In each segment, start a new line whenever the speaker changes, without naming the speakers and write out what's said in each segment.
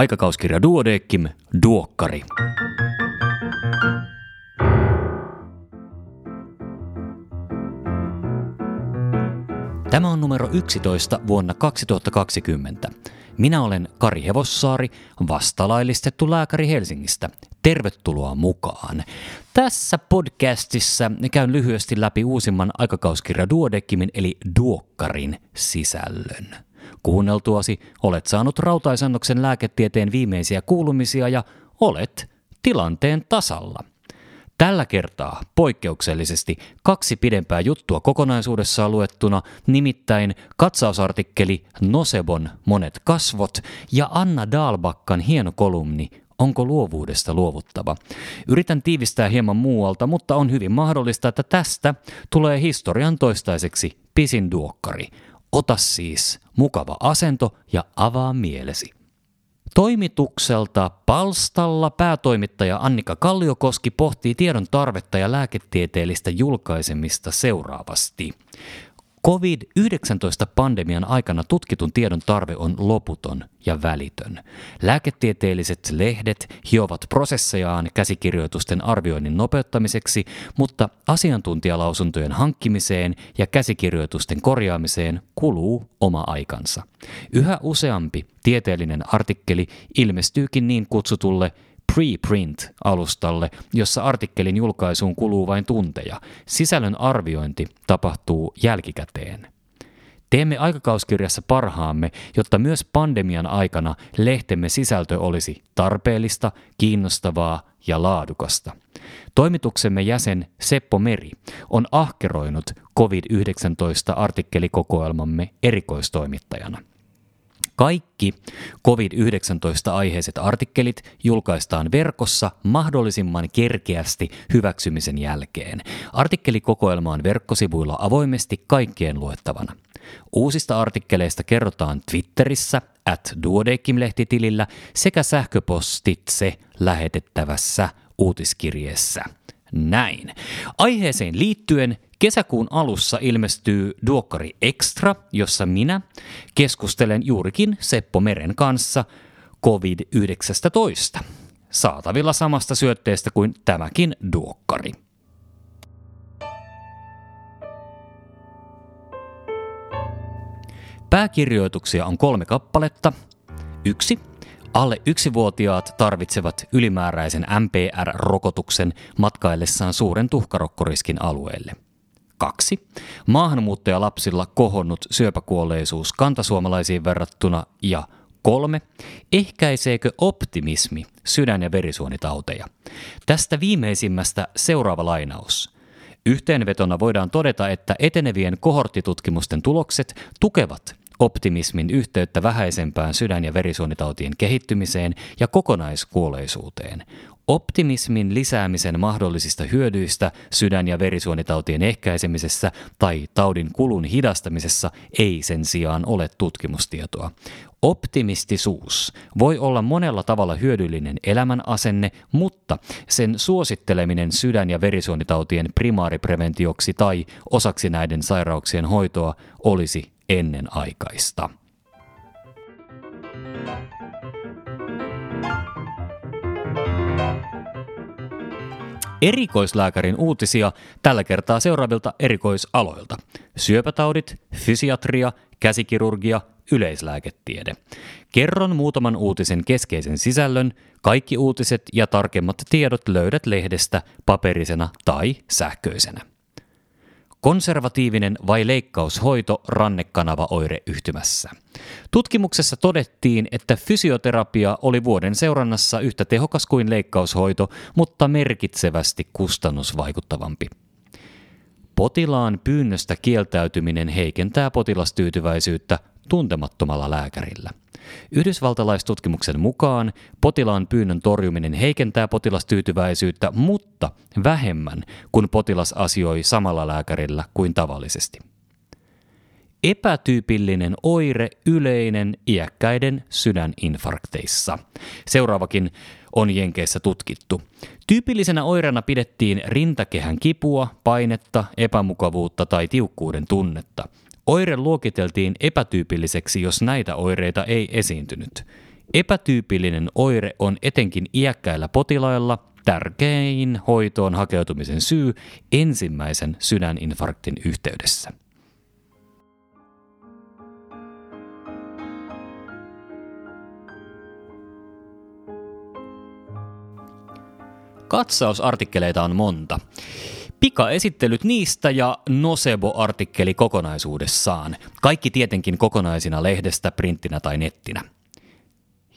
Aikakauskirja Duodeckim, Duokkari. Tämä on numero 11 vuonna 2020. Minä olen Kari Hevossaari, vastalaillistettu lääkäri Helsingistä. Tervetuloa mukaan. Tässä podcastissa käyn lyhyesti läpi uusimman aikakauskirja Duodeckimin eli Duokkarin sisällön. Kuunneltuasi olet saanut rautaisannoksen lääketieteen viimeisiä kuulumisia ja olet tilanteen tasalla. Tällä kertaa poikkeuksellisesti kaksi pidempää juttua kokonaisuudessaan luettuna, nimittäin katsausartikkeli Nosebon monet kasvot ja Anna Dalbakkan hieno kolumni Onko luovuudesta luovuttava? Yritän tiivistää hieman muualta, mutta on hyvin mahdollista, että tästä tulee historian toistaiseksi pisin duokkari. Ota siis mukava asento ja avaa mielesi. Toimitukselta Palstalla päätoimittaja Annika Kalliokoski pohtii tiedon tarvetta ja lääketieteellistä julkaisemista seuraavasti. COVID-19-pandemian aikana tutkitun tiedon tarve on loputon ja välitön. Lääketieteelliset lehdet hiovat prosessejaan käsikirjoitusten arvioinnin nopeuttamiseksi, mutta asiantuntijalausuntojen hankkimiseen ja käsikirjoitusten korjaamiseen kuluu oma aikansa. Yhä useampi tieteellinen artikkeli ilmestyykin niin kutsutulle preprint-alustalle, jossa artikkelin julkaisuun kuluu vain tunteja. Sisällön arviointi tapahtuu jälkikäteen. Teemme aikakauskirjassa parhaamme, jotta myös pandemian aikana lehtemme sisältö olisi tarpeellista, kiinnostavaa ja laadukasta. Toimituksemme jäsen Seppo Meri on ahkeroinut COVID-19-artikkelikokoelmamme erikoistoimittajana. Kaikki COVID-19-aiheiset artikkelit julkaistaan verkossa mahdollisimman kerkeästi hyväksymisen jälkeen. Artikkelikokoelma on verkkosivuilla avoimesti kaikkien luettavana. Uusista artikkeleista kerrotaan Twitterissä, at Duodeckim-lehtitilillä sekä sähköpostitse lähetettävässä uutiskirjeessä. Näin. Aiheeseen liittyen Kesäkuun alussa ilmestyy Duokkari Extra, jossa minä keskustelen juurikin Seppo Meren kanssa COVID-19. Saatavilla samasta syötteestä kuin tämäkin Duokkari. Pääkirjoituksia on kolme kappaletta. Yksi. Alle yksivuotiaat tarvitsevat ylimääräisen MPR-rokotuksen matkaillessaan suuren tuhkarokkoriskin alueelle – Kaksi. Maahanmuuttajalapsilla kohonnut syöpäkuolleisuus kantasuomalaisiin verrattuna ja kolme. Ehkäiseekö optimismi sydän- ja verisuonitauteja? Tästä viimeisimmästä seuraava lainaus. Yhteenvetona voidaan todeta, että etenevien kohorttitutkimusten tulokset tukevat optimismin yhteyttä vähäisempään sydän- ja verisuonitautien kehittymiseen ja kokonaiskuolleisuuteen. Optimismin lisäämisen mahdollisista hyödyistä sydän- ja verisuonitautien ehkäisemisessä tai taudin kulun hidastamisessa ei sen sijaan ole tutkimustietoa. Optimistisuus voi olla monella tavalla hyödyllinen elämän asenne, mutta sen suositteleminen sydän- ja verisuonitautien primaaripreventioksi tai osaksi näiden sairauksien hoitoa olisi ennenaikaista. Erikoislääkärin uutisia tällä kertaa seuraavilta erikoisaloilta. Syöpätaudit, fysiatria, käsikirurgia, yleislääketiede. Kerron muutaman uutisen keskeisen sisällön. Kaikki uutiset ja tarkemmat tiedot löydät lehdestä paperisena tai sähköisenä. Konservatiivinen vai leikkaushoito rannekanava oireyhtymässä. Tutkimuksessa todettiin, että fysioterapia oli vuoden seurannassa yhtä tehokas kuin leikkaushoito, mutta merkitsevästi kustannusvaikuttavampi. Potilaan pyynnöstä kieltäytyminen heikentää potilastyytyväisyyttä tuntemattomalla lääkärillä. Yhdysvaltalaistutkimuksen mukaan potilaan pyynnön torjuminen heikentää potilastyytyväisyyttä, mutta vähemmän, kun potilas asioi samalla lääkärillä kuin tavallisesti. Epätyypillinen oire yleinen iäkkäiden sydäninfarkteissa. Seuraavakin on Jenkeissä tutkittu. Tyypillisenä oireena pidettiin rintakehän kipua, painetta, epämukavuutta tai tiukkuuden tunnetta. Oire luokiteltiin epätyypilliseksi, jos näitä oireita ei esiintynyt. Epätyypillinen oire on etenkin iäkkäillä potilailla tärkein hoitoon hakeutumisen syy ensimmäisen sydäninfarktin yhteydessä. Katsausartikkeleita on monta. Pika-esittelyt niistä ja Nocebo-artikkeli kokonaisuudessaan. Kaikki tietenkin kokonaisina lehdestä, printtinä tai nettinä.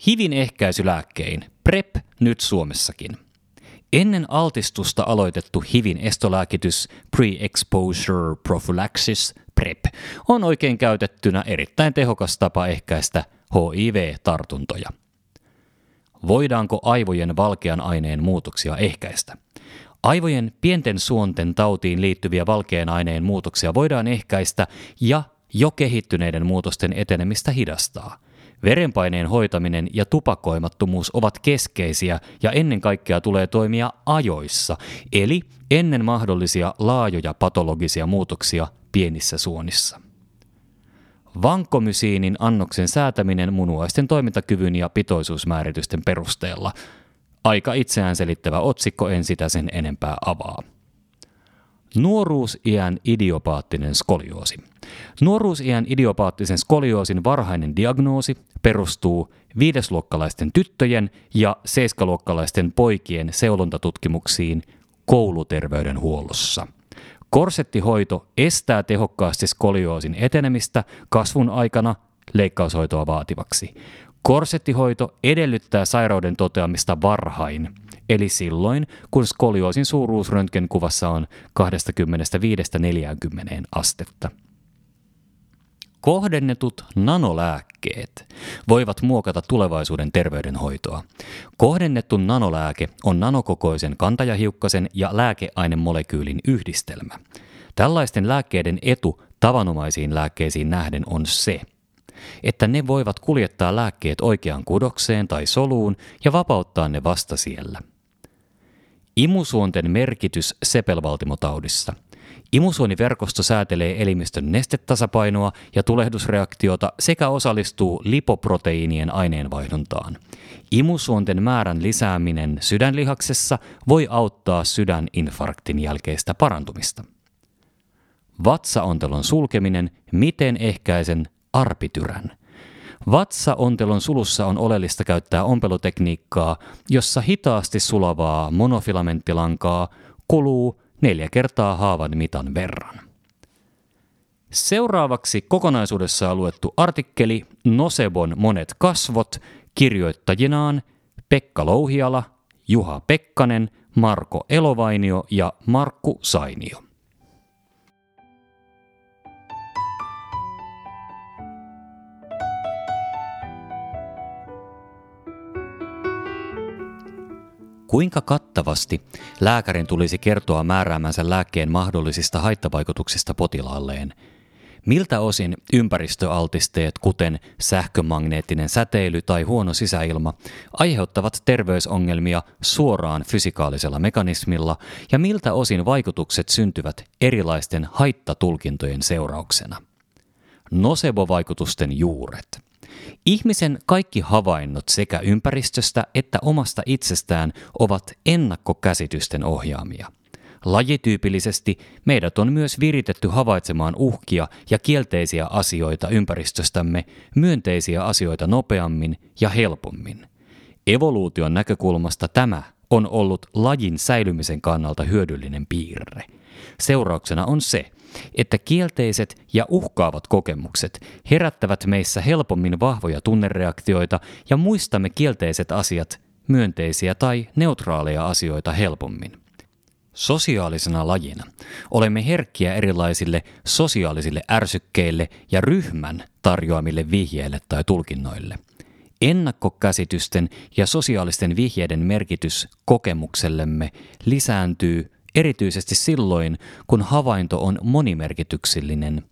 Hivin ehkäisylääkkein. PrEP nyt Suomessakin. Ennen altistusta aloitettu HIVin estolääkitys Pre-Exposure Prophylaxis PrEP on oikein käytettynä erittäin tehokas tapa ehkäistä HIV-tartuntoja. Voidaanko aivojen valkean aineen muutoksia ehkäistä? Aivojen pienten suonten tautiin liittyviä valkean aineen muutoksia voidaan ehkäistä ja jo kehittyneiden muutosten etenemistä hidastaa. Verenpaineen hoitaminen ja tupakoimattomuus ovat keskeisiä ja ennen kaikkea tulee toimia ajoissa, eli ennen mahdollisia laajoja patologisia muutoksia pienissä suonissa. Vankomysiinin annoksen säätäminen munuaisten toimintakyvyn ja pitoisuusmääritysten perusteella. Aika itseään selittävä otsikko, en sitä sen enempää avaa. Nuoruusiän idiopaattinen skolioosi. Nuoruusiän idiopaattisen skolioosin varhainen diagnoosi perustuu viidesluokkalaisten tyttöjen ja seiskaluokkalaisten poikien seulontatutkimuksiin kouluterveydenhuollossa – Korsettihoito estää tehokkaasti skolioosin etenemistä kasvun aikana leikkaushoitoa vaativaksi. Korsettihoito edellyttää sairauden toteamista varhain, eli silloin, kun skolioosin suuruus röntgenkuvassa on 25-40 astetta. Kohdennetut nanolääkkeet voivat muokata tulevaisuuden terveydenhoitoa. Kohdennettu nanolääke on nanokokoisen kantajahiukkasen ja lääkeainemolekyylin yhdistelmä. Tällaisten lääkkeiden etu tavanomaisiin lääkkeisiin nähden on se, että ne voivat kuljettaa lääkkeet oikeaan kudokseen tai soluun ja vapauttaa ne vasta siellä. Imusuonten merkitys sepelvaltimotaudissa – Imusuoniverkosto säätelee elimistön nestetasapainoa ja tulehdusreaktiota sekä osallistuu lipoproteiinien aineenvaihduntaan. Imusuonten määrän lisääminen sydänlihaksessa voi auttaa sydäninfarktin jälkeistä parantumista. Vatsaontelon sulkeminen, miten ehkäisen arpityrän. Vatsaontelon sulussa on oleellista käyttää ompelutekniikkaa, jossa hitaasti sulavaa monofilamenttilankaa kuluu neljä kertaa haavan mitan verran. Seuraavaksi kokonaisuudessaan luettu artikkeli Nosebon monet kasvot kirjoittajinaan Pekka Louhiala, Juha Pekkanen, Marko Elovainio ja Markku Sainio. Kuinka kattavasti lääkärin tulisi kertoa määräämänsä lääkkeen mahdollisista haittavaikutuksista potilaalleen? Miltä osin ympäristöaltisteet, kuten sähkömagneettinen säteily tai huono sisäilma, aiheuttavat terveysongelmia suoraan fysikaalisella mekanismilla ja miltä osin vaikutukset syntyvät erilaisten haittatulkintojen seurauksena? Nocebo-vaikutusten juuret. Ihmisen kaikki havainnot sekä ympäristöstä että omasta itsestään ovat ennakkokäsitysten ohjaamia. Lajityypillisesti meidät on myös viritetty havaitsemaan uhkia ja kielteisiä asioita ympäristöstämme, myönteisiä asioita nopeammin ja helpommin. Evoluution näkökulmasta tämä on ollut lajin säilymisen kannalta hyödyllinen piirre. Seurauksena on se, että kielteiset ja uhkaavat kokemukset herättävät meissä helpommin vahvoja tunnereaktioita ja muistamme kielteiset asiat, myönteisiä tai neutraaleja asioita helpommin. Sosiaalisena lajina olemme herkkiä erilaisille sosiaalisille ärsykkeille ja ryhmän tarjoamille vihjeille tai tulkinnoille. Ennakkokäsitysten ja sosiaalisten vihjeiden merkitys kokemuksellemme lisääntyy erityisesti silloin, kun havainto on monimerkityksellinen,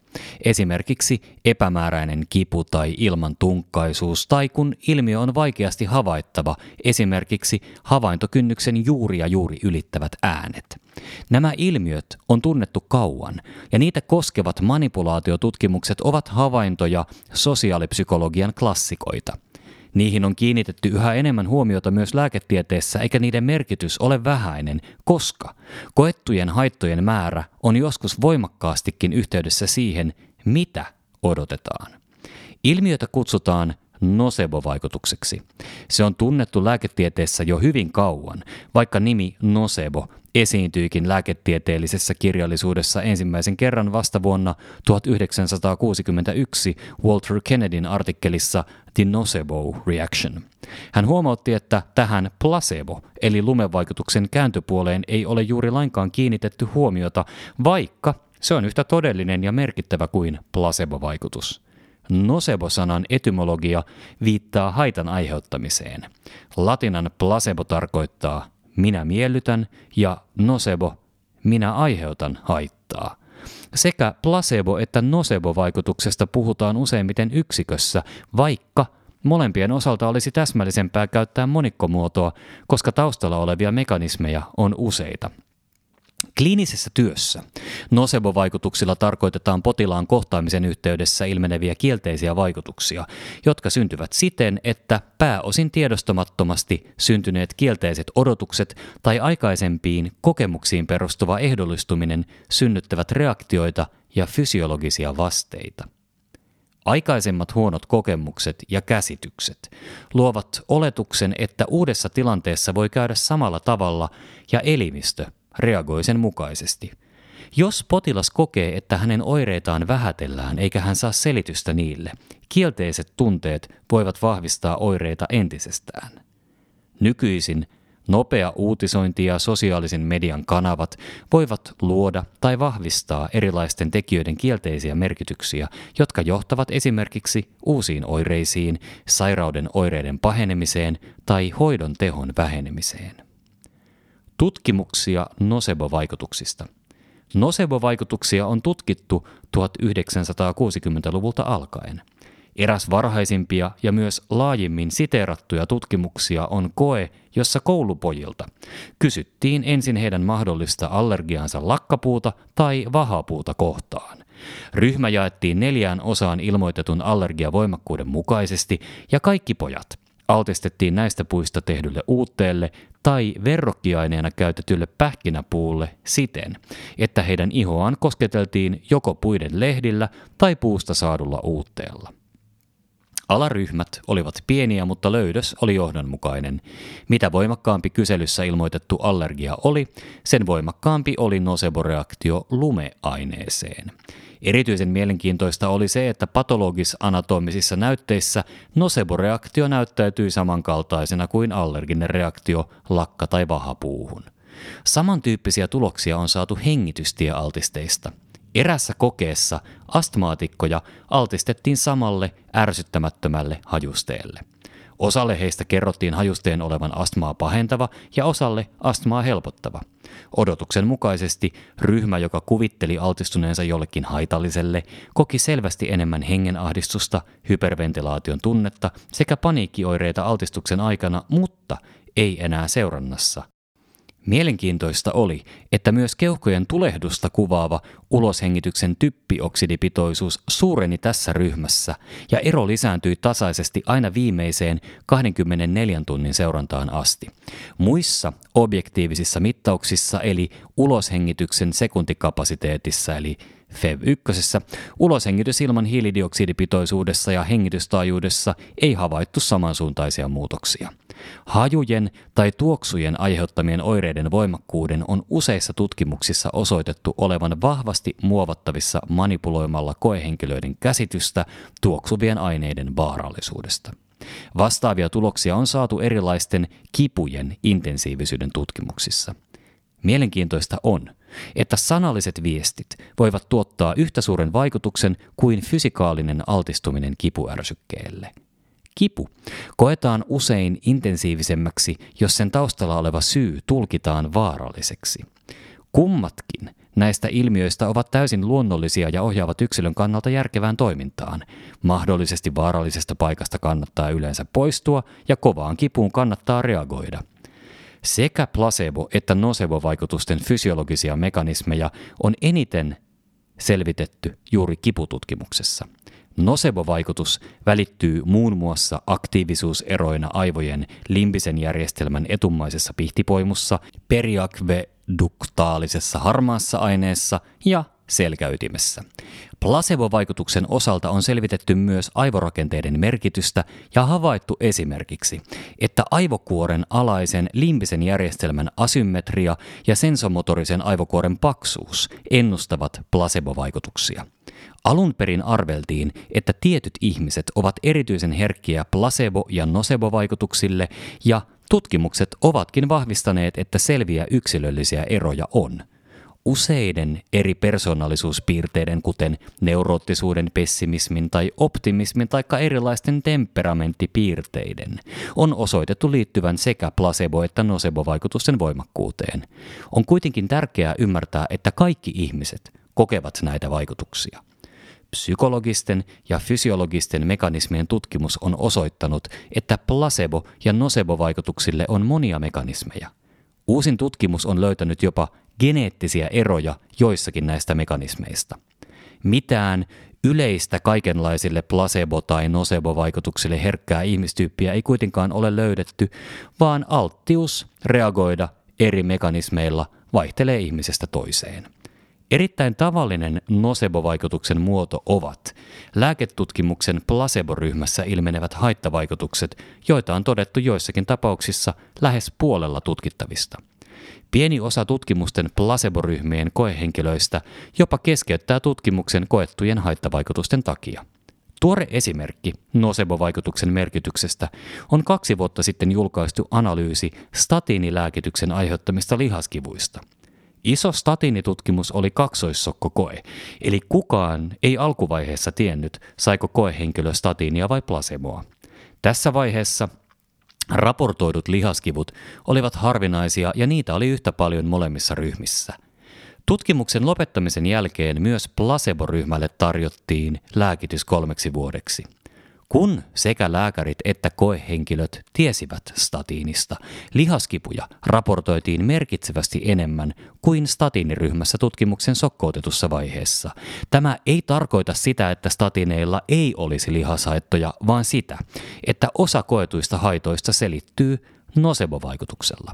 esimerkiksi epämääräinen kipu tai ilman tunkkaisuus, tai kun ilmiö on vaikeasti havaittava, esimerkiksi havaintokynnyksen juuri ja juuri ylittävät äänet. Nämä ilmiöt on tunnettu kauan, ja niitä koskevat manipulaatiotutkimukset ovat havaintoja sosiaalipsykologian klassikoita – Niihin on kiinnitetty yhä enemmän huomiota myös lääketieteessä, eikä niiden merkitys ole vähäinen, koska koettujen haittojen määrä on joskus voimakkaastikin yhteydessä siihen, mitä odotetaan. Ilmiötä kutsutaan nocebo-vaikutukseksi. Se on tunnettu lääketieteessä jo hyvin kauan, vaikka nimi nocebo esiintyikin lääketieteellisessä kirjallisuudessa ensimmäisen kerran vasta vuonna 1961 Walter Kennedyn artikkelissa The Nocebo Reaction. Hän huomautti, että tähän placebo eli lumevaikutuksen kääntöpuoleen ei ole juuri lainkaan kiinnitetty huomiota, vaikka se on yhtä todellinen ja merkittävä kuin placebo-vaikutus. Nocebo-sanan etymologia viittaa haitan aiheuttamiseen. Latinan placebo tarkoittaa minä miellytän ja nocebo minä aiheutan haittaa. Sekä placebo- että nocebo-vaikutuksesta puhutaan useimmiten yksikössä, vaikka molempien osalta olisi täsmällisempää käyttää monikkomuotoa, koska taustalla olevia mekanismeja on useita. Kliinisessä työssä nocebo-vaikutuksilla tarkoitetaan potilaan kohtaamisen yhteydessä ilmeneviä kielteisiä vaikutuksia, jotka syntyvät siten, että pääosin tiedostamattomasti syntyneet kielteiset odotukset tai aikaisempiin kokemuksiin perustuva ehdollistuminen synnyttävät reaktioita ja fysiologisia vasteita. Aikaisemmat huonot kokemukset ja käsitykset luovat oletuksen, että uudessa tilanteessa voi käydä samalla tavalla ja elimistö reagoi sen mukaisesti. Jos potilas kokee, että hänen oireitaan vähätellään eikä hän saa selitystä niille, kielteiset tunteet voivat vahvistaa oireita entisestään. Nykyisin nopea uutisointi ja sosiaalisen median kanavat voivat luoda tai vahvistaa erilaisten tekijöiden kielteisiä merkityksiä, jotka johtavat esimerkiksi uusiin oireisiin, sairauden oireiden pahenemiseen tai hoidon tehon vähenemiseen. Tutkimuksia nocebo-vaikutuksista. Nocebo-vaikutuksia on tutkittu 1960-luvulta alkaen. Eräs varhaisimpia ja myös laajimmin siteerattuja tutkimuksia on koe, jossa koulupojilta kysyttiin ensin heidän mahdollista allergiansa lakkapuuta tai vahapuuta kohtaan. Ryhmä jaettiin neljään osaan ilmoitetun allergiavoimakkuuden mukaisesti ja kaikki pojat altistettiin näistä puista tehdylle uutteelle tai verrokkiaineena käytetylle pähkinäpuulle siten, että heidän ihoaan kosketeltiin joko puiden lehdillä tai puusta saadulla uutteella. Alaryhmät olivat pieniä, mutta löydös oli johdonmukainen. Mitä voimakkaampi kyselyssä ilmoitettu allergia oli, sen voimakkaampi oli noseboreaktio lumeaineeseen. Erityisen mielenkiintoista oli se, että patologis-anatomisissa näytteissä noseboreaktio näyttäytyi samankaltaisena kuin allerginen reaktio lakka- tai vahapuuhun. Samantyyppisiä tuloksia on saatu hengitystiealtisteista. Erässä kokeessa astmaatikkoja altistettiin samalle ärsyttämättömälle hajusteelle. Osalle heistä kerrottiin hajusteen olevan astmaa pahentava ja osalle astmaa helpottava. Odotuksen mukaisesti ryhmä, joka kuvitteli altistuneensa jollekin haitalliselle, koki selvästi enemmän hengenahdistusta, hyperventilaation tunnetta sekä paniikkioireita altistuksen aikana, mutta ei enää seurannassa. Mielenkiintoista oli, että myös keuhkojen tulehdusta kuvaava uloshengityksen typpioksidipitoisuus suureni tässä ryhmässä ja ero lisääntyi tasaisesti aina viimeiseen 24 tunnin seurantaan asti. Muissa objektiivisissa mittauksissa eli uloshengityksen sekuntikapasiteetissa eli FEV1 uloshengitys ilman hiilidioksidipitoisuudessa ja hengitystaajuudessa ei havaittu samansuuntaisia muutoksia. Hajujen tai tuoksujen aiheuttamien oireiden voimakkuuden on useissa tutkimuksissa osoitettu olevan vahvasti muovattavissa manipuloimalla koehenkilöiden käsitystä tuoksuvien aineiden vaarallisuudesta. Vastaavia tuloksia on saatu erilaisten kipujen intensiivisyyden tutkimuksissa. Mielenkiintoista on, että sanalliset viestit voivat tuottaa yhtä suuren vaikutuksen kuin fysikaalinen altistuminen kipuärsykkeelle. Kipu koetaan usein intensiivisemmäksi, jos sen taustalla oleva syy tulkitaan vaaralliseksi. Kummatkin näistä ilmiöistä ovat täysin luonnollisia ja ohjaavat yksilön kannalta järkevään toimintaan. Mahdollisesti vaarallisesta paikasta kannattaa yleensä poistua ja kovaan kipuun kannattaa reagoida. Sekä placebo- että nocebo-vaikutusten fysiologisia mekanismeja on eniten selvitetty juuri kipututkimuksessa. Nocebo-vaikutus välittyy muun muassa aktiivisuuseroina aivojen limbisen järjestelmän etumaisessa pihtipoimussa, periakveduktaalisessa harmaassa aineessa ja selkäytimessä. Placebo-vaikutuksen osalta on selvitetty myös aivorakenteiden merkitystä ja havaittu esimerkiksi, että aivokuoren alaisen limbisen järjestelmän asymmetria ja sensomotorisen aivokuoren paksuus ennustavat placebo-vaikutuksia. Alun perin arveltiin, että tietyt ihmiset ovat erityisen herkkiä placebo- ja nocebo-vaikutuksille ja tutkimukset ovatkin vahvistaneet, että selviä yksilöllisiä eroja on – useiden eri persoonallisuuspiirteiden, kuten neuroottisuuden, pessimismin tai optimismin tai erilaisten temperamenttipiirteiden, on osoitettu liittyvän sekä placebo- että nocebo-vaikutusten voimakkuuteen. On kuitenkin tärkeää ymmärtää, että kaikki ihmiset kokevat näitä vaikutuksia. Psykologisten ja fysiologisten mekanismien tutkimus on osoittanut, että placebo- ja nocebo-vaikutuksille on monia mekanismeja. Uusin tutkimus on löytänyt jopa geneettisiä eroja joissakin näistä mekanismeista. Mitään yleistä kaikenlaisille placebo- tai nocebo-vaikutuksille herkkää ihmistyyppiä ei kuitenkaan ole löydetty, vaan alttius reagoida eri mekanismeilla vaihtelee ihmisestä toiseen. Erittäin tavallinen nocebo-vaikutuksen muoto ovat lääketutkimuksen placebo-ryhmässä ilmenevät haittavaikutukset, joita on todettu joissakin tapauksissa lähes puolella tutkittavista – Pieni osa tutkimusten placebo-ryhmien koehenkilöistä jopa keskeyttää tutkimuksen koettujen haittavaikutusten takia. Tuore esimerkki nocebo-vaikutuksen merkityksestä on kaksi vuotta sitten julkaistu analyysi statiinilääkityksen aiheuttamista lihaskivuista. Iso statiinitutkimus oli kaksoissokkokoe, eli kukaan ei alkuvaiheessa tiennyt, saiko koehenkilö statiinia vai placeboa. Tässä vaiheessa Raportoidut lihaskivut olivat harvinaisia ja niitä oli yhtä paljon molemmissa ryhmissä. Tutkimuksen lopettamisen jälkeen myös placebo-ryhmälle tarjottiin lääkitys kolmeksi vuodeksi – kun sekä lääkärit että koehenkilöt tiesivät statiinista, lihaskipuja raportoitiin merkitsevästi enemmän kuin statiiniryhmässä tutkimuksen sokkoutetussa vaiheessa. Tämä ei tarkoita sitä, että statiineilla ei olisi lihashaittoja, vaan sitä, että osa koetuista haitoista selittyy nocebo-vaikutuksella.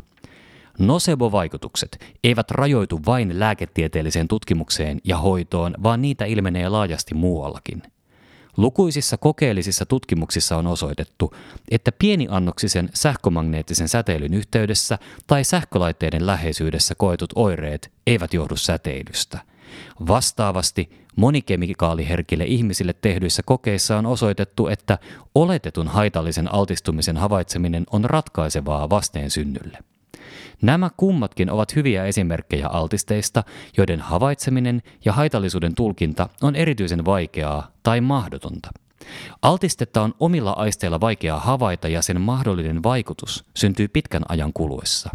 Nocebo-vaikutukset eivät rajoitu vain lääketieteelliseen tutkimukseen ja hoitoon, vaan niitä ilmenee laajasti muuallakin – Lukuisissa kokeellisissa tutkimuksissa on osoitettu, että pieniannoksisen sähkömagneettisen säteilyn yhteydessä tai sähkölaitteiden läheisyydessä koetut oireet eivät johdu säteilystä. Vastaavasti monikemikaaliherkille ihmisille tehdyissä kokeissa on osoitettu, että oletetun haitallisen altistumisen havaitseminen on ratkaisevaa vasteen synnylle. Nämä kummatkin ovat hyviä esimerkkejä altisteista, joiden havaitseminen ja haitallisuuden tulkinta on erityisen vaikeaa tai mahdotonta. Altistetta on omilla aisteilla vaikea havaita ja sen mahdollinen vaikutus syntyy pitkän ajan kuluessa.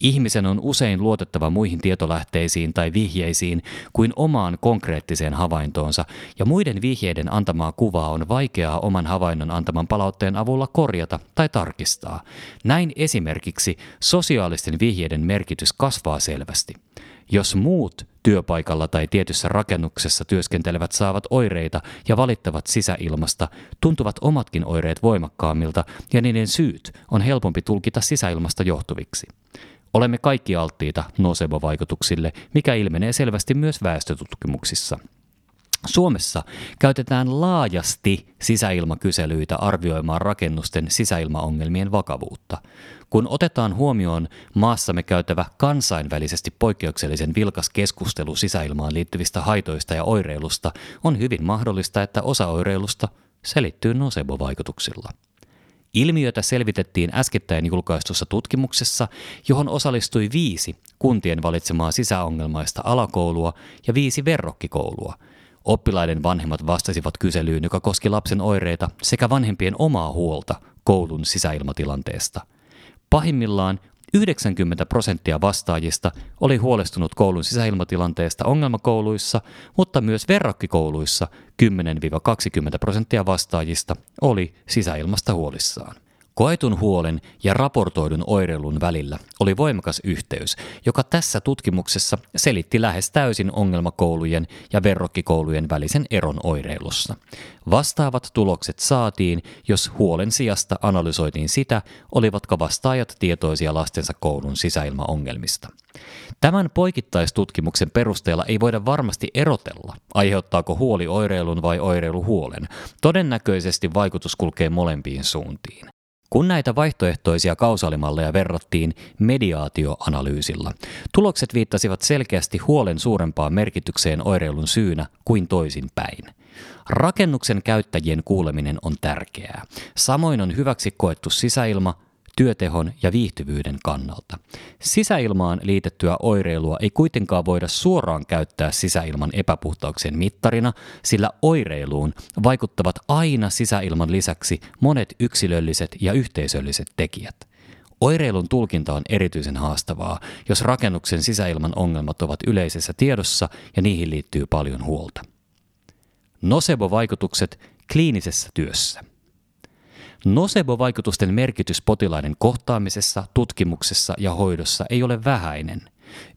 Ihmisen on usein luotettava muihin tietolähteisiin tai vihjeisiin kuin omaan konkreettiseen havaintoonsa, ja muiden vihjeiden antamaa kuvaa on vaikeaa oman havainnon antaman palautteen avulla korjata tai tarkistaa. Näin esimerkiksi sosiaalisten vihjeiden merkitys kasvaa selvästi. Jos muut työpaikalla tai tietyssä rakennuksessa työskentelevät saavat oireita ja valittavat sisäilmasta, tuntuvat omatkin oireet voimakkaammilta ja niiden syyt on helpompi tulkita sisäilmasta johtuviksi. Olemme kaikki alttiita nocebo-vaikutuksille, mikä ilmenee selvästi myös väestötutkimuksissa – Suomessa käytetään laajasti sisäilmakyselyitä arvioimaan rakennusten sisäilmaongelmien vakavuutta. Kun otetaan huomioon maassamme käytävä kansainvälisesti poikkeuksellisen vilkas keskustelu sisäilmaan liittyvistä haitoista ja oireilusta, on hyvin mahdollista, että osa oireilusta selittyy nocebo-vaikutuksilla. Ilmiötä selvitettiin äskettäin julkaistussa tutkimuksessa, johon osallistui viisi kuntien valitsemaa sisäongelmaista alakoulua ja viisi verrokkikoulua – Oppilaiden vanhemmat vastasivat kyselyyn, joka koski lapsen oireita sekä vanhempien omaa huolta koulun sisäilmatilanteesta. Pahimmillaan 90 prosenttia vastaajista oli huolestunut koulun sisäilmatilanteesta ongelmakouluissa, mutta myös verrokkikouluissa 10-20 prosenttia vastaajista oli sisäilmasta huolissaan. Koetun huolen ja raportoidun oireilun välillä oli voimakas yhteys, joka tässä tutkimuksessa selitti lähes täysin ongelmakoulujen ja verrokkikoulujen välisen eron oireilussa. Vastaavat tulokset saatiin, jos huolen sijasta analysoitiin sitä, olivatko vastaajat tietoisia lastensa koulun sisäilmaongelmista. Tämän poikittaistutkimuksen perusteella ei voida varmasti erotella, aiheuttaako huoli oireilun vai oireilu huolen. Todennäköisesti vaikutus kulkee molempiin suuntiin. Kun näitä vaihtoehtoisia kausaalimalleja verrattiin mediaatioanalyysilla, tulokset viittasivat selkeästi huolen suurempaan merkitykseen oireilun syynä kuin toisinpäin. Rakennuksen käyttäjien kuuleminen on tärkeää. Samoin on hyväksi koettu sisäilma, työtehon ja viihtyvyyden kannalta. Sisäilmaan liitettyä oireilua ei kuitenkaan voida suoraan käyttää sisäilman epäpuhtauksien mittarina, sillä oireiluun vaikuttavat aina sisäilman lisäksi monet yksilölliset ja yhteisölliset tekijät. Oireilun tulkinta on erityisen haastavaa, jos rakennuksen sisäilman ongelmat ovat yleisessä tiedossa ja niihin liittyy paljon huolta. Nocebo-vaikutukset kliinisessä työssä. Nocebo-vaikutusten merkitys potilaiden kohtaamisessa, tutkimuksessa ja hoidossa ei ole vähäinen.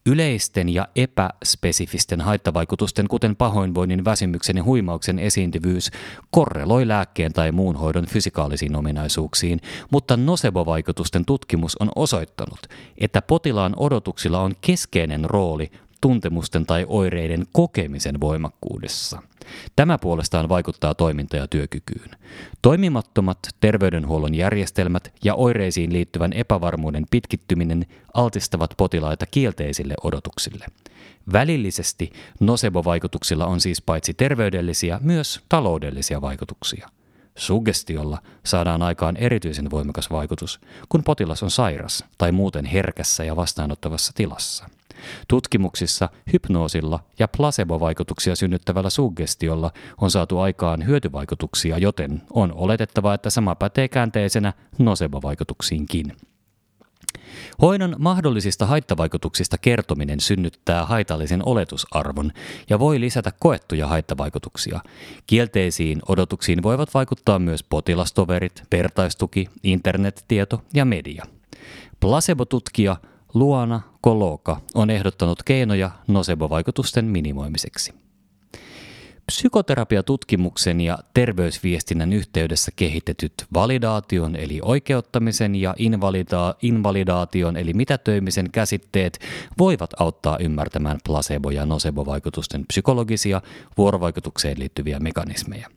Yleisten ja epäspesifisten haittavaikutusten, kuten pahoinvoinnin, väsymyksen ja huimauksen esiintyvyys, korreloi lääkkeen tai muun hoidon fysikaalisiin ominaisuuksiin, mutta nocebo-vaikutusten tutkimus on osoittanut, että potilaan odotuksilla on keskeinen rooli tuntemusten tai oireiden kokemisen voimakkuudessa. Tämä puolestaan vaikuttaa toiminta- ja työkykyyn. Toimimattomat terveydenhuollon järjestelmät ja oireisiin liittyvän epävarmuuden pitkittyminen altistavat potilaita kielteisille odotuksille. Välillisesti nocebo-vaikutuksilla on siis paitsi terveydellisiä, myös taloudellisia vaikutuksia. Suggestiolla saadaan aikaan erityisen voimakas vaikutus, kun potilas on sairas tai muuten herkässä ja vastaanottavassa tilassa. Tutkimuksissa hypnoosilla ja placebo-vaikutuksia synnyttävällä suggestiolla on saatu aikaan hyötyvaikutuksia, joten on oletettava, että sama pätee käänteisenä nocebo-vaikutuksiinkin. Hoidon mahdollisista haittavaikutuksista kertominen synnyttää haitallisen oletusarvon ja voi lisätä koettuja haittavaikutuksia. Kielteisiin odotuksiin voivat vaikuttaa myös potilastoverit, vertaistuki, internettieto ja media. Placebo-tutkija Luana Koloka on ehdottanut keinoja nocebo-vaikutusten minimoimiseksi. Psykoterapiatutkimuksen ja terveysviestinnän yhteydessä kehitetyt validaation eli oikeuttamisen ja invalida- invalidaation eli mitätöimisen käsitteet voivat auttaa ymmärtämään placebo- ja nocebo-vaikutusten psykologisia vuorovaikutukseen liittyviä mekanismeja.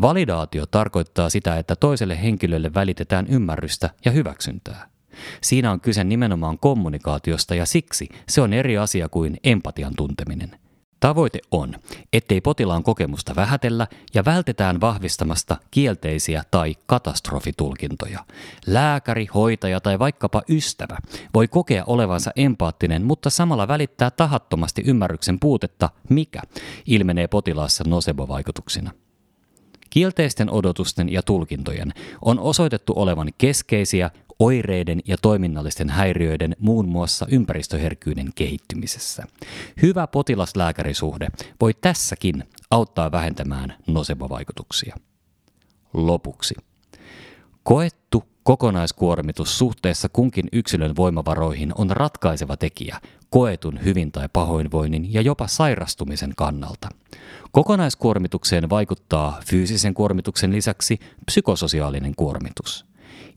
Validaatio tarkoittaa sitä, että toiselle henkilölle välitetään ymmärrystä ja hyväksyntää. Siinä on kyse nimenomaan kommunikaatiosta ja siksi se on eri asia kuin empatian tunteminen. Tavoite on, ettei potilaan kokemusta vähätellä ja vältetään vahvistamasta kielteisiä tai katastrofitulkintoja. Lääkäri, hoitaja tai vaikkapa ystävä voi kokea olevansa empaattinen, mutta samalla välittää tahattomasti ymmärryksen puutetta, mikä ilmenee potilaassa nocebo-vaikutuksina. Kielteisten odotusten ja tulkintojen on osoitettu olevan keskeisiä oireiden ja toiminnallisten häiriöiden muun muassa ympäristöherkkyyden kehittymisessä. Hyvä potilaslääkärisuhde voi tässäkin auttaa vähentämään nocebo-vaikutuksia. Lopuksi. Koettu kokonaiskuormitus suhteessa kunkin yksilön voimavaroihin on ratkaiseva tekijä koetun hyvin tai pahoinvoinnin ja jopa sairastumisen kannalta. Kokonaiskuormitukseen vaikuttaa fyysisen kuormituksen lisäksi psykososiaalinen kuormitus.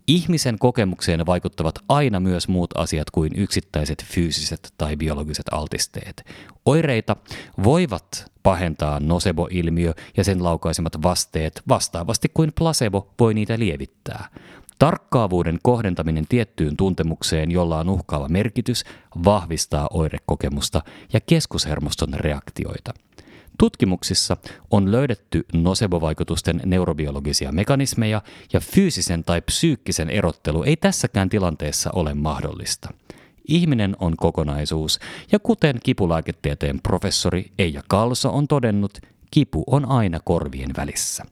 Ihmisen kokemukseen vaikuttavat aina myös muut asiat kuin yksittäiset fyysiset tai biologiset altisteet. Oireita voivat pahentaa nocebo-ilmiö ja sen laukaisemat vasteet vastaavasti kuin placebo voi niitä lievittää. Tarkkaavuuden kohdentaminen tiettyyn tuntemukseen, jolla on uhkaava merkitys, vahvistaa oirekokemusta ja keskushermoston reaktioita. Tutkimuksissa on löydetty nocebo-vaikutusten neurobiologisia mekanismeja ja fyysisen tai psyykkisen erottelu ei tässäkään tilanteessa ole mahdollista. Ihminen on kokonaisuus, ja kuten kipulääketieteen professori Eija Kalso on todennut, kipu on aina korvien välissä.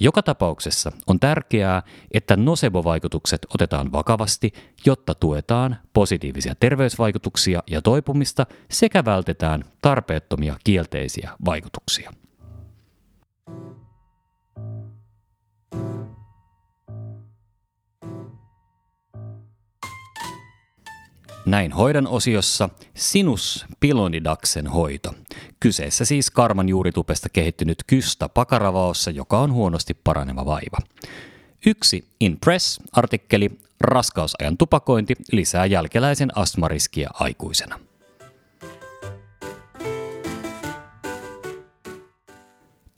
Joka tapauksessa on tärkeää, että nocebo-vaikutukset otetaan vakavasti, jotta tuetaan positiivisia terveysvaikutuksia ja toipumista sekä vältetään tarpeettomia kielteisiä vaikutuksia. Näin hoidan osiossa sinus pilonidaksen hoito. Kyseessä siis karman juuritupesta kehittynyt kystä pakaravaossa, joka on huonosti paraneva vaiva. Yksi Impress-artikkeli Raskausajan tupakointi lisää jälkeläisen astmariskiä aikuisena.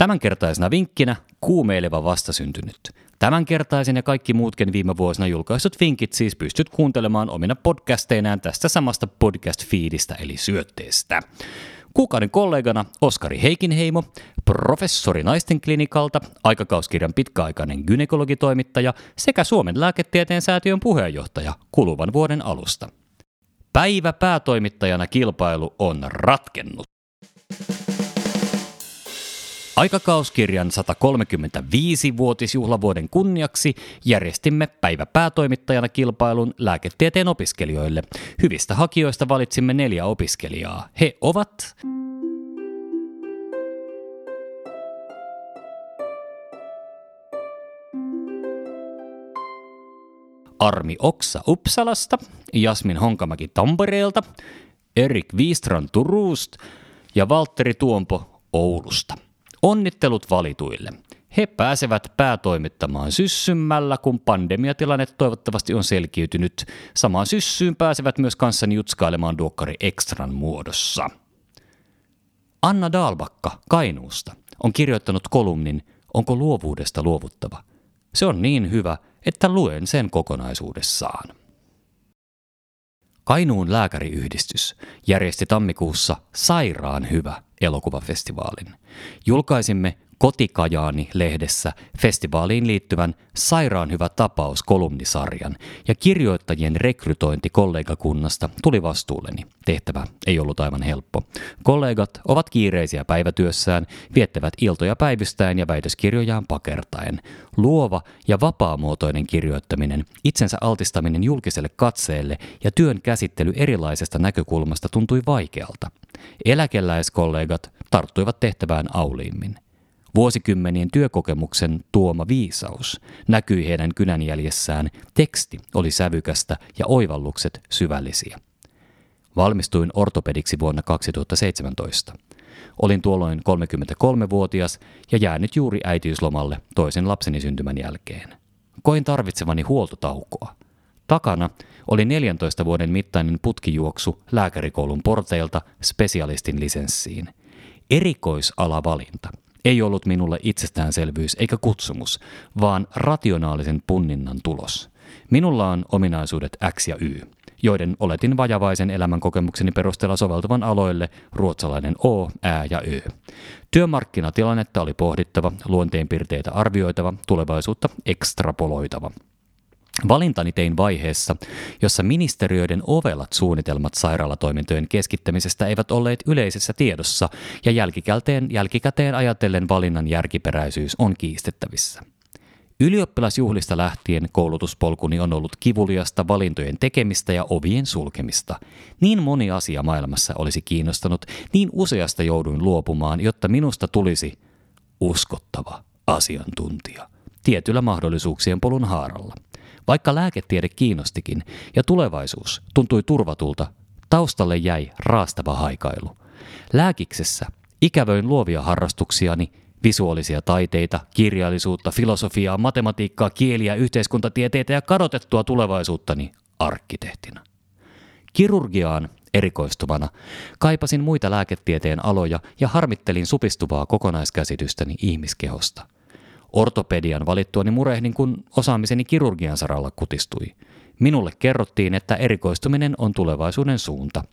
Tämänkertaisena vinkkinä kuumeileva vastasyntynyt. Tämänkertaisen ja kaikki muutkin viime vuosina julkaistut vinkit siis pystyt kuuntelemaan omina podcasteinaan tästä samasta podcast-fiidistä eli syötteestä. Kuukauden kollegana Oskari Heikinheimo, professori naisten klinikalta, aikakauskirjan pitkäaikainen gynekologitoimittaja sekä Suomen lääketieteen säätiön puheenjohtaja kuluvan vuoden alusta. Päivä päätoimittajana kilpailu on ratkennut. Aikakauskirjan 135-vuotisjuhlavuoden kunniaksi järjestimme päivä päätoimittajana kilpailun lääketieteen opiskelijoille. Hyvistä hakijoista valitsimme neljä opiskelijaa. He ovat... Armi Oksa Uppsalasta, Jasmin Honkamäki Tampereelta, Erik Viistran Turusta ja Valtteri Tuompo Oulusta. Onnittelut valituille. He pääsevät päätoimittamaan syssymmällä, kun pandemiatilanne toivottavasti on selkiytynyt. Samaan syssyyn pääsevät myös kanssani jutskailemaan Duokkari Extran muodossa. Anna Dalbakka Kainuusta on kirjoittanut kolumnin Onko luovuudesta luovuttava? Se on niin hyvä, että luen sen kokonaisuudessaan. Kainuun lääkäriyhdistys järjesti tammikuussa Sairaan hyvä elokuvafestivaalin. Julkaisimme Kotikajaani-lehdessä festivaaliin liittyvän Sairaan hyvä tapaus kolumnisarjan ja kirjoittajien rekrytointi kollegakunnasta tuli vastuulleni. Tehtävä ei ollut aivan helppo. Kollegat ovat kiireisiä päivätyössään, viettävät iltoja päivystäen ja väitöskirjojaan pakertaen. Luova ja vapaamuotoinen kirjoittaminen, itsensä altistaminen julkiselle katseelle ja työn käsittely erilaisesta näkökulmasta tuntui vaikealta. Eläkeläiskollegat tarttuivat tehtävään auliimmin. Vuosikymmenien työkokemuksen tuoma viisaus näkyi heidän kynänjäljessään, teksti oli sävykästä ja oivallukset syvällisiä. Valmistuin ortopediksi vuonna 2017. Olin tuolloin 33-vuotias ja jäänyt juuri äitiyslomalle toisen lapseni syntymän jälkeen. Koin tarvitsevani huoltotaukoa. Takana oli 14 vuoden mittainen putkijuoksu lääkärikoulun porteilta spesialistin lisenssiin. Erikoisalavalinta – ei ollut minulle itsestäänselvyys eikä kutsumus, vaan rationaalisen punninnan tulos. Minulla on ominaisuudet X ja Y, joiden oletin vajavaisen elämän kokemukseni perusteella soveltuvan aloille ruotsalainen O, Ä ja Ö. Työmarkkinatilannetta oli pohdittava, luonteenpiirteitä arvioitava, tulevaisuutta ekstrapoloitava – Valintani tein vaiheessa, jossa ministeriöiden ovelat suunnitelmat sairaalatoimintojen keskittämisestä eivät olleet yleisessä tiedossa ja jälkikäteen, jälkikäteen ajatellen valinnan järkiperäisyys on kiistettävissä. Ylioppilasjuhlista lähtien koulutuspolkuni on ollut kivuliasta valintojen tekemistä ja ovien sulkemista. Niin moni asia maailmassa olisi kiinnostanut, niin useasta jouduin luopumaan, jotta minusta tulisi uskottava asiantuntija tietyllä mahdollisuuksien polun haaralla. Vaikka lääketiede kiinnostikin ja tulevaisuus tuntui turvatulta, taustalle jäi raastava haikailu. Lääkiksessä ikävöin luovia harrastuksiani, visuaalisia taiteita, kirjallisuutta, filosofiaa, matematiikkaa, kieliä, yhteiskuntatieteitä ja kadotettua tulevaisuuttani arkkitehtina. Kirurgiaan erikoistuvana kaipasin muita lääketieteen aloja ja harmittelin supistuvaa kokonaiskäsitystäni ihmiskehosta – Ortopedian valittuani murehdin, kun osaamiseni kirurgian saralla kutistui. Minulle kerrottiin, että erikoistuminen on tulevaisuuden suunta.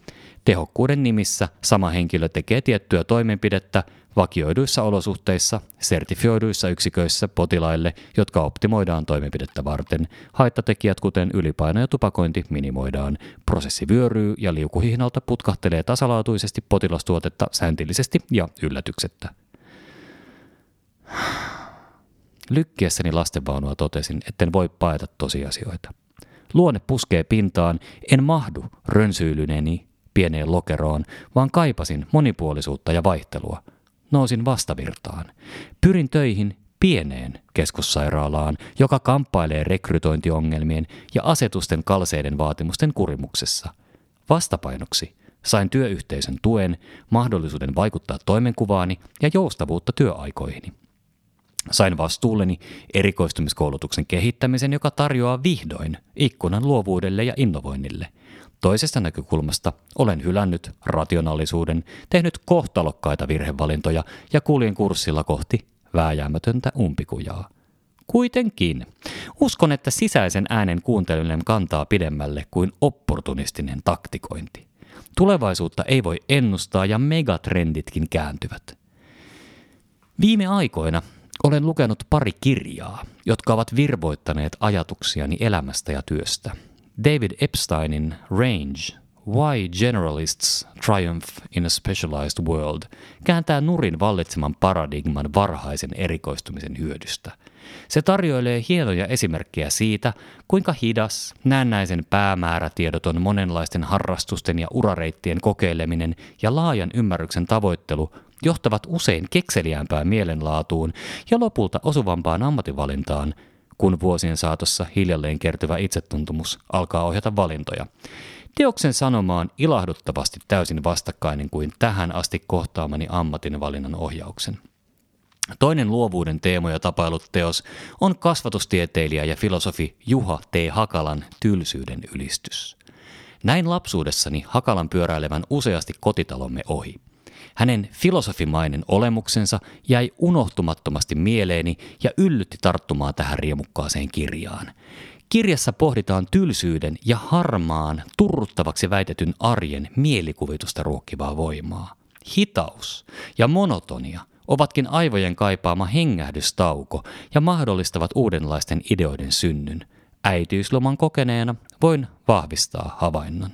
Tehokkuuden nimissä sama henkilö tekee tiettyä toimenpidettä vakioiduissa olosuhteissa, sertifioiduissa yksiköissä potilaille, jotka optimoidaan toimenpidettä varten. Haittatekijät kuten ylipaino ja tupakointi minimoidaan. Prosessi vyöryy ja liukuhihnalta putkahtelee tasalaatuisesti potilastuotetta sääntillisesti ja yllätyksettä. Lykkiessäni lastenvaunua totesin, etten voi paeta tosiasioita. Luonne puskee pintaan, en mahdu rönsyilyneni pieneen lokeroon, vaan kaipasin monipuolisuutta ja vaihtelua. Nousin vastavirtaan. Pyrin töihin pieneen keskussairaalaan, joka kamppailee rekrytointiongelmien ja asetusten kalseiden vaatimusten kurimuksessa. Vastapainoksi sain työyhteisön tuen, mahdollisuuden vaikuttaa toimenkuvaani ja joustavuutta työaikoihini. Sain vastuulleni erikoistumiskoulutuksen kehittämisen, joka tarjoaa vihdoin ikkunan luovuudelle ja innovoinnille. Toisesta näkökulmasta olen hylännyt rationaalisuuden, tehnyt kohtalokkaita virhevalintoja ja kuljen kurssilla kohti vääjäämätöntä umpikujaa. Kuitenkin, uskon, että sisäisen äänen kuunteleminen kantaa pidemmälle kuin opportunistinen taktikointi. Tulevaisuutta ei voi ennustaa ja megatrenditkin kääntyvät. Viime aikoina olen lukenut pari kirjaa, jotka ovat virvoittaneet ajatuksiani elämästä ja työstä. David Epsteinin Range Why Generalists Triumph in a Specialized World kääntää nurin vallitseman paradigman varhaisen erikoistumisen hyödystä. Se tarjoilee hienoja esimerkkejä siitä, kuinka hidas, näennäisen päämäärätiedoton monenlaisten harrastusten ja urareittien kokeileminen ja laajan ymmärryksen tavoittelu johtavat usein kekseliäämpään mielenlaatuun ja lopulta osuvampaan ammatinvalintaan, kun vuosien saatossa hiljalleen kertyvä itsetuntumus alkaa ohjata valintoja. Teoksen sanoma on ilahduttavasti täysin vastakkainen kuin tähän asti kohtaamani ammatinvalinnan ohjauksen. Toinen luovuuden teemoja tapailut teos on kasvatustieteilijä ja filosofi Juha T. Hakalan tylsyyden ylistys. Näin lapsuudessani Hakalan pyöräilevän useasti kotitalomme ohi. Hänen filosofimainen olemuksensa jäi unohtumattomasti mieleeni ja yllytti tarttumaan tähän riemukkaaseen kirjaan. Kirjassa pohditaan tylsyyden ja harmaan, turruttavaksi väitetyn arjen mielikuvitusta ruokkivaa voimaa. Hitaus ja monotonia ovatkin aivojen kaipaama hengähdystauko ja mahdollistavat uudenlaisten ideoiden synnyn. Äitiysloman kokeneena voin vahvistaa havainnon.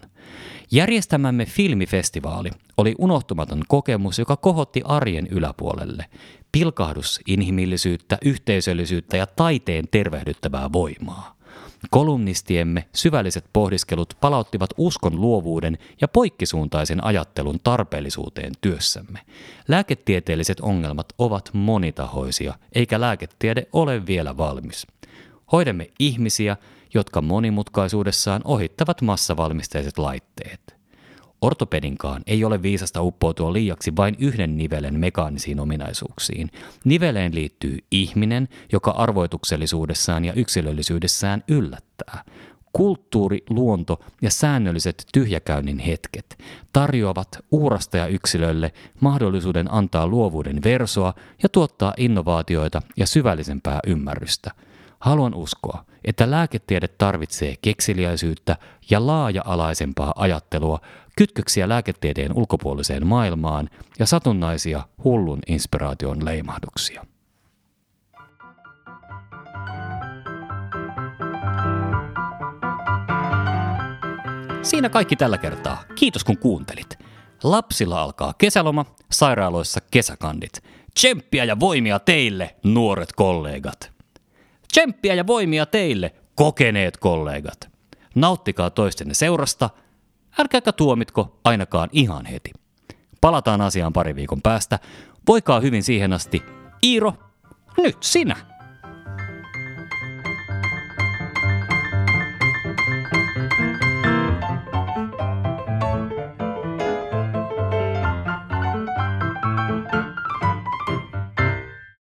Järjestämämme filmifestivaali oli unohtumaton kokemus, joka kohotti arjen yläpuolelle. Pilkahdus inhimillisyyttä, yhteisöllisyyttä ja taiteen tervehdyttävää voimaa. Kolumnistiemme syvälliset pohdiskelut palauttivat uskon luovuuden ja poikkisuuntaisen ajattelun tarpeellisuuteen työssämme. Lääketieteelliset ongelmat ovat monitahoisia, eikä lääketiede ole vielä valmis. Hoidamme ihmisiä, jotka monimutkaisuudessaan ohittavat massavalmisteiset laitteet. Ortopedinkaan ei ole viisasta uppoutua liiaksi vain yhden nivelen mekaanisiin ominaisuuksiin. Niveleen liittyy ihminen, joka arvoituksellisuudessaan ja yksilöllisyydessään yllättää. Kulttuuri, luonto ja säännölliset tyhjäkäynnin hetket tarjoavat uurastaja-yksilölle mahdollisuuden antaa luovuuden versoa ja tuottaa innovaatioita ja syvällisempää ymmärrystä. Haluan uskoa, että lääketiede tarvitsee kekseliäisyyttä ja laaja-alaisempaa ajattelua, kytköksiä lääketieteen ulkopuoliseen maailmaan ja satunnaisia hullun inspiraation leimahduksia. Siinä kaikki tällä kertaa. Kiitos kun kuuntelit. Lapsilla alkaa kesäloma, sairaaloissa kesäkandit. Tsemppiä ja voimia teille, nuoret kollegat. Tsemppiä ja voimia teille, kokeneet kollegat. Nauttikaa toistenne seurasta, älkääkä tuomitko ainakaan ihan heti. Palataan asiaan pari viikon päästä. Voikaa hyvin siihen asti. Iiro, nyt sinä!